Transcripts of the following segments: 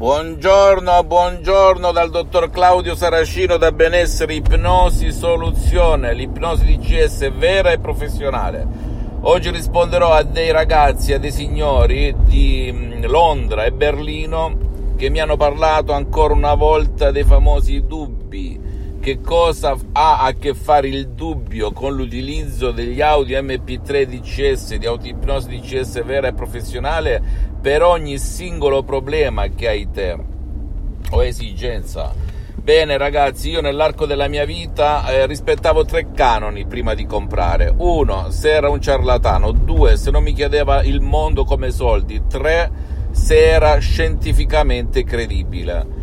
Buongiorno, buongiorno dal dottor Claudio Saracino da Benessere Ipnosi Soluzione, l'ipnosi di CS vera e professionale. Oggi risponderò a dei ragazzi, a dei signori di mm, Londra e Berlino che mi hanno parlato ancora una volta dei famosi dubbi che cosa ha a che fare il dubbio con l'utilizzo degli audio MP3 DCS, di autoipnosi DCS vera e professionale per ogni singolo problema che hai te o esigenza. Bene ragazzi, io nell'arco della mia vita eh, rispettavo tre canoni prima di comprare. Uno, se era un ciarlatano. Due, se non mi chiedeva il mondo come soldi. Tre, se era scientificamente credibile.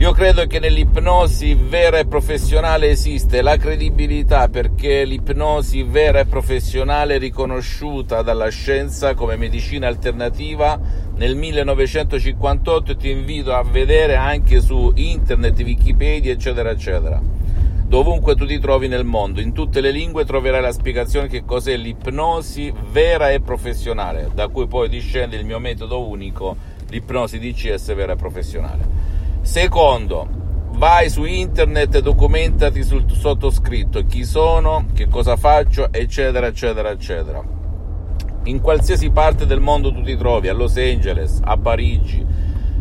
Io credo che nell'ipnosi vera e professionale esiste la credibilità perché l'ipnosi vera e professionale riconosciuta dalla scienza come medicina alternativa nel 1958 ti invito a vedere anche su internet, Wikipedia eccetera eccetera. Dovunque tu ti trovi nel mondo, in tutte le lingue troverai la spiegazione che cos'è l'ipnosi vera e professionale, da cui poi discende il mio metodo unico, l'ipnosi DCS vera e professionale. Secondo, vai su internet e documentati sul sottoscritto, chi sono, che cosa faccio, eccetera, eccetera, eccetera. In qualsiasi parte del mondo tu ti trovi, a Los Angeles, a Parigi,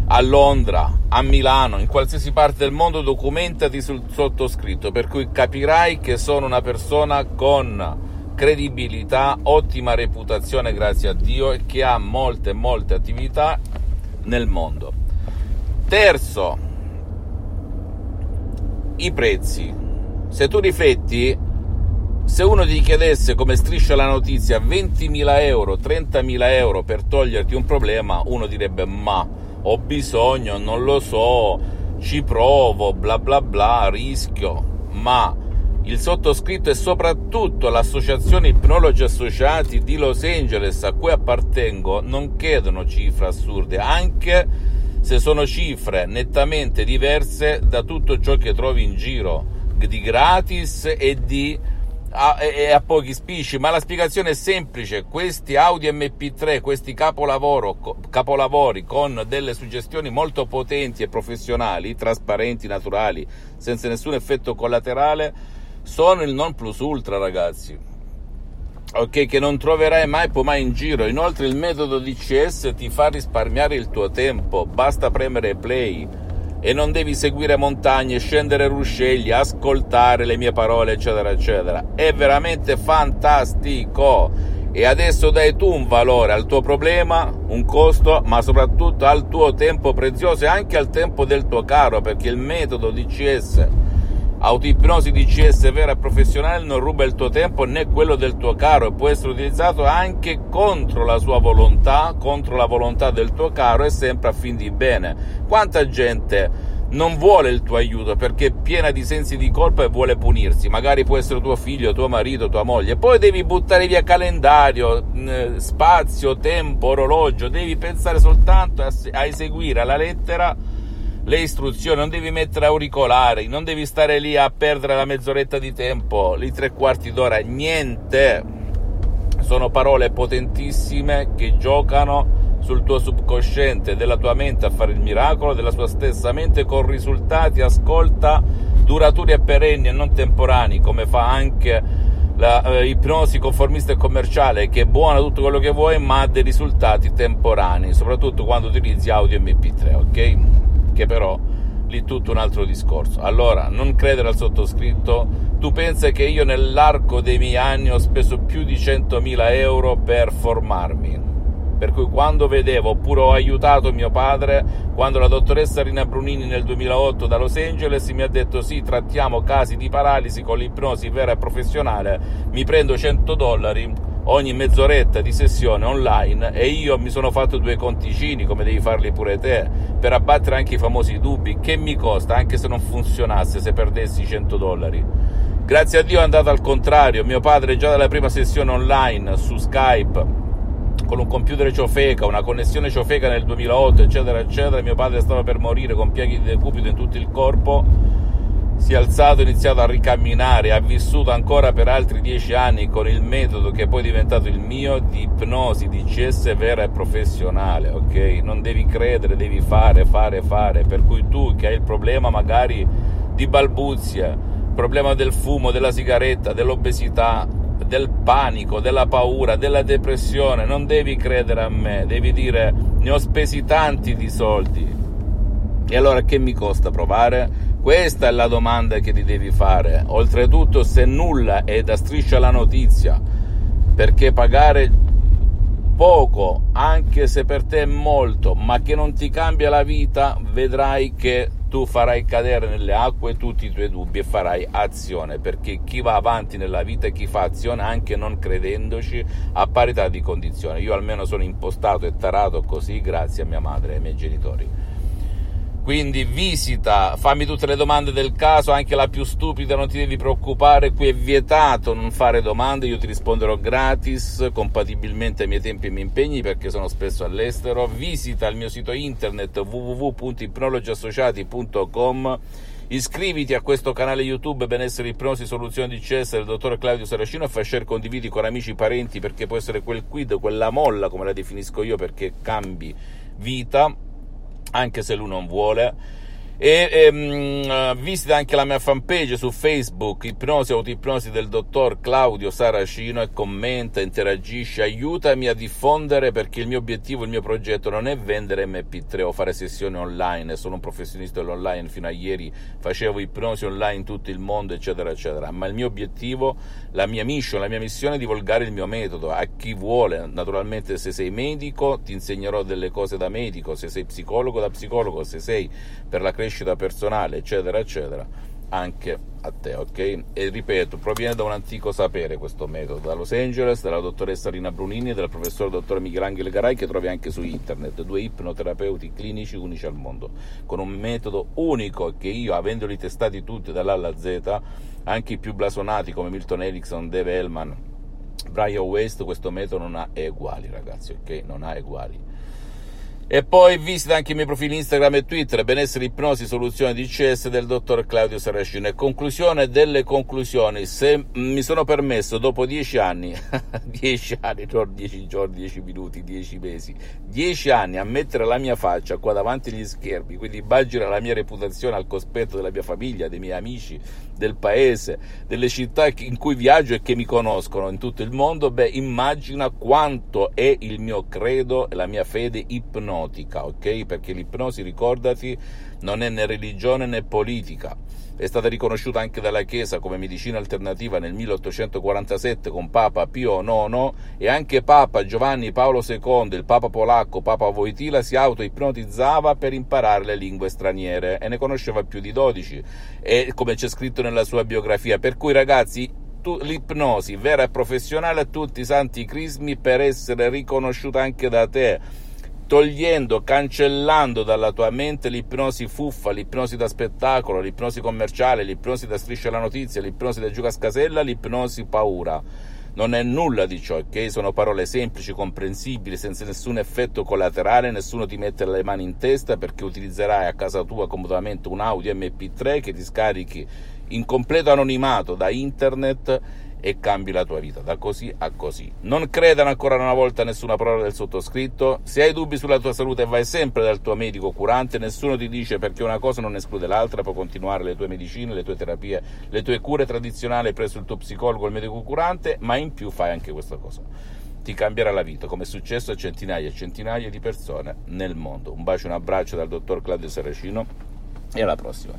a Londra, a Milano, in qualsiasi parte del mondo documentati sul sottoscritto, per cui capirai che sono una persona con credibilità, ottima reputazione grazie a Dio e che ha molte molte attività nel mondo. Terzo, i prezzi. Se tu rifletti, se uno ti chiedesse come striscia la notizia 20.000 euro, 30.000 euro per toglierti un problema, uno direbbe ma ho bisogno, non lo so, ci provo, bla bla bla, rischio, ma il sottoscritto e soprattutto l'associazione Ipnologi Associati di Los Angeles a cui appartengo non chiedono cifre assurde, anche se sono cifre nettamente diverse da tutto ciò che trovi in giro di gratis e di a, e a pochi spicci, ma la spiegazione è semplice. Questi Audi MP3, questi capolavori con delle suggestioni molto potenti e professionali, trasparenti, naturali, senza nessun effetto collaterale, sono il non plus ultra, ragazzi ok, che non troverai mai poi mai in giro. Inoltre il metodo DCS ti fa risparmiare il tuo tempo, basta premere play e non devi seguire montagne, scendere ruscelli, ascoltare le mie parole, eccetera, eccetera. È veramente fantastico. E adesso dai tu un valore al tuo problema, un costo, ma soprattutto al tuo tempo prezioso e anche al tempo del tuo caro, perché il metodo DCS Autoipnosi DCS vera e professionale non ruba il tuo tempo né quello del tuo caro e può essere utilizzato anche contro la sua volontà, contro la volontà del tuo caro e sempre a fin di bene. Quanta gente non vuole il tuo aiuto perché è piena di sensi di colpa e vuole punirsi, magari può essere tuo figlio, tuo marito, tua moglie, poi devi buttare via calendario, spazio, tempo, orologio, devi pensare soltanto a eseguire alla lettera le istruzioni, non devi mettere auricolari, non devi stare lì a perdere la mezz'oretta di tempo, lì tre quarti d'ora, niente. Sono parole potentissime che giocano sul tuo subconsciente, della tua mente a fare il miracolo, della sua stessa mente con risultati, ascolta, duraturi e perenni e non temporanei, come fa anche la eh, conformista e commerciale, che è buona tutto quello che vuoi, ma ha dei risultati temporanei, soprattutto quando utilizzi audio MP3, ok? Che però lì tutto un altro discorso. Allora, non credere al sottoscritto, tu pensi che io nell'arco dei miei anni ho speso più di 100.000 euro per formarmi. Per cui quando vedevo, oppure ho aiutato mio padre, quando la dottoressa Rina Brunini nel 2008 da Los Angeles mi ha detto sì, trattiamo casi di paralisi con l'ipnosi vera e professionale, mi prendo 100 dollari, ogni mezz'oretta di sessione online e io mi sono fatto due conticini come devi farli pure te per abbattere anche i famosi dubbi che mi costa anche se non funzionasse se perdessi 100 dollari. Grazie a Dio è andato al contrario mio padre già dalla prima sessione online su Skype con un computer ciofeca, una connessione ciofeca nel 2008 eccetera eccetera mio padre stava per morire con piaghi di decupito in tutto il corpo si è alzato, ha iniziato a ricamminare, ha vissuto ancora per altri dieci anni con il metodo che poi è diventato il mio di ipnosi, di CS vera e professionale, ok? Non devi credere, devi fare, fare, fare, per cui tu che hai il problema magari di balbuzia, problema del fumo, della sigaretta, dell'obesità, del panico, della paura, della depressione, non devi credere a me, devi dire ne ho spesi tanti di soldi. E allora che mi costa provare? Questa è la domanda che ti devi fare. Oltretutto, se nulla è da striscia la notizia, perché pagare poco, anche se per te è molto, ma che non ti cambia la vita, vedrai che tu farai cadere nelle acque tutti i tuoi dubbi e farai azione, perché chi va avanti nella vita e chi fa azione, anche non credendoci, a parità di condizioni. Io almeno sono impostato e tarato così grazie a mia madre e ai miei genitori. Quindi visita, fammi tutte le domande del caso, anche la più stupida, non ti devi preoccupare, qui è vietato non fare domande, io ti risponderò gratis, compatibilmente ai miei tempi e miei impegni perché sono spesso all'estero. Visita il mio sito internet www.ipnologiassociati.com Iscriviti a questo canale YouTube Benessere Ipnosi Soluzioni di CS del dottor Claudio Saracino e fai share condividi con amici e parenti perché può essere quel quid, quella molla come la definisco io perché cambi vita anche se lui non vuole. E ehm, visita anche la mia fanpage su Facebook, Ipnosi Autoipnosi del dottor Claudio Saracino e commenta, interagisce, aiutami a diffondere perché il mio obiettivo, il mio progetto non è vendere MP3 o fare sessioni online, sono un professionista dell'online, fino a ieri facevo ipnosi online in tutto il mondo, eccetera, eccetera, ma il mio obiettivo, la mia mission, la mia missione è divulgare il mio metodo. A chi vuole, naturalmente se sei medico ti insegnerò delle cose da medico, se sei psicologo da psicologo, se sei per la crescita crescita personale, eccetera, eccetera, anche a te, ok? E ripeto, proviene da un antico sapere questo metodo, da Los Angeles, dalla dottoressa Rina Brunini e dal professor dottor Michelangelo Garai che trovi anche su internet, due ipnoterapeuti clinici unici al mondo, con un metodo unico che io, avendoli testati tutti dall'A alla Z, anche i più blasonati come Milton Erickson, Dave Hellman, Brian West, questo metodo non ha eguali, ragazzi, ok? Non ha eguali. E poi visita anche i miei profili Instagram e Twitter, benessere, ipnosi, soluzione di CS del dottor Claudio Saracino. E conclusione delle conclusioni, se mi sono permesso dopo dieci anni, dieci anni, non dieci giorni, dieci minuti, dieci mesi, dieci anni a mettere la mia faccia qua davanti agli schermi, quindi immagina la mia reputazione al cospetto della mia famiglia, dei miei amici, del paese, delle città in cui viaggio e che mi conoscono in tutto il mondo, beh, immagina quanto è il mio credo e la mia fede ipnotica ipnotica, ok? Perché l'ipnosi, ricordati, non è né religione né politica. È stata riconosciuta anche dalla Chiesa come medicina alternativa nel 1847 con Papa Pio IX e anche Papa Giovanni Paolo II, il Papa polacco Papa Wojtyla, si auto-ipnotizzava per imparare le lingue straniere e ne conosceva più di 12, e, come c'è scritto nella sua biografia. Per cui ragazzi, l'ipnosi vera e professionale a tutti i santi crismi per essere riconosciuta anche da te togliendo, cancellando dalla tua mente l'ipnosi fuffa, l'ipnosi da spettacolo, l'ipnosi commerciale, l'ipnosi da striscia alla notizia, l'ipnosi da giuca scasella, l'ipnosi paura. Non è nulla di ciò, ok? Sono parole semplici, comprensibili, senza nessun effetto collaterale, nessuno ti mette le mani in testa perché utilizzerai a casa tua comodamente un audio MP3 che ti scarichi in completo anonimato da internet e cambi la tua vita da così a così. Non credano ancora una volta a nessuna parola del sottoscritto. Se hai dubbi sulla tua salute, vai sempre dal tuo medico curante. Nessuno ti dice perché una cosa non esclude l'altra. Puoi continuare le tue medicine, le tue terapie, le tue cure tradizionali presso il tuo psicologo il medico curante, ma in più fai anche questa cosa. Ti cambierà la vita, come è successo a centinaia e centinaia di persone nel mondo. Un bacio e un abbraccio dal dottor Claudio Saracino e alla prossima.